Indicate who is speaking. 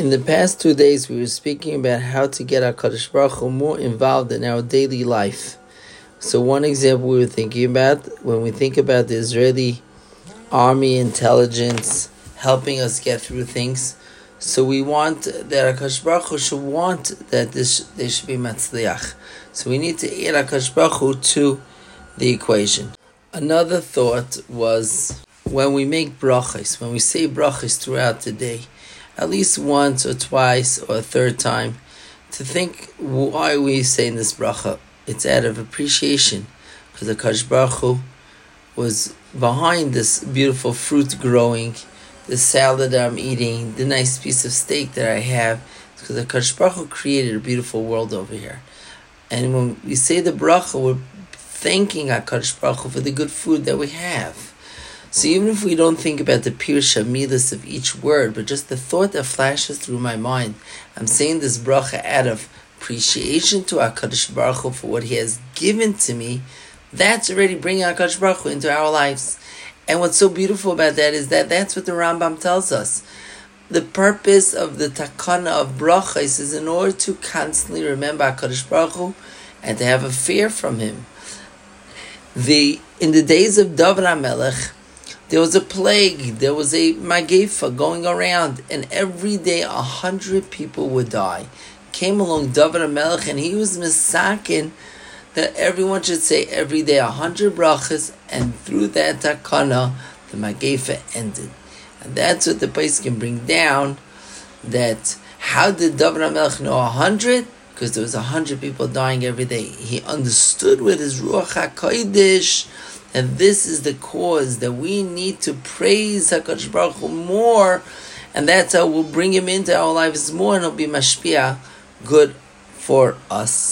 Speaker 1: In the past two days, we were speaking about how to get our Kadosh Baruch Hu more involved in our daily life. So, one example we were thinking about when we think about the Israeli army intelligence helping us get through things. So, we want that our Kadosh Baruch Hu should want that this they should be matzliach. So, we need to add Kadosh Baruch Hu to the equation. Another thought was when we make brachas, when we say brachas throughout the day at least once or twice or a third time to think why are we saying this bracha. It's out of appreciation because the Kadosh Hu was behind this beautiful fruit growing, the salad that I'm eating, the nice piece of steak that I have. Because the Kadosh Hu created a beautiful world over here. And when we say the bracha, we're thanking HaKadosh Baruch Hu for the good food that we have. So even if we don't think about the pirsha midas of each word, but just the thought that flashes through my mind, I'm saying this bracha out of appreciation to Hakadosh Baruch Hu for what He has given to me. That's already bringing Hakadosh Baruch Hu into our lives. And what's so beautiful about that is that that's what the Rambam tells us. The purpose of the takana of brachas is in order to constantly remember Hakadosh Baruch Hu and to have a fear from Him. The in the days of David HaMelech, there was a plague, there was a magefa going around, and every day a hundred people would die. Came along David Melech, and he was misakin that everyone should say every day a hundred brachas, and through that takana, the magefa ended. And that's what the place can bring down. That how did David Melech know a hundred? Because there was a hundred people dying every day. He understood with his ruach hakodesh and this is the cause that we need to praise HaKadosh Baruch Hu more, and that's how we'll bring him into our lives more, and it'll be mashpia, good for us.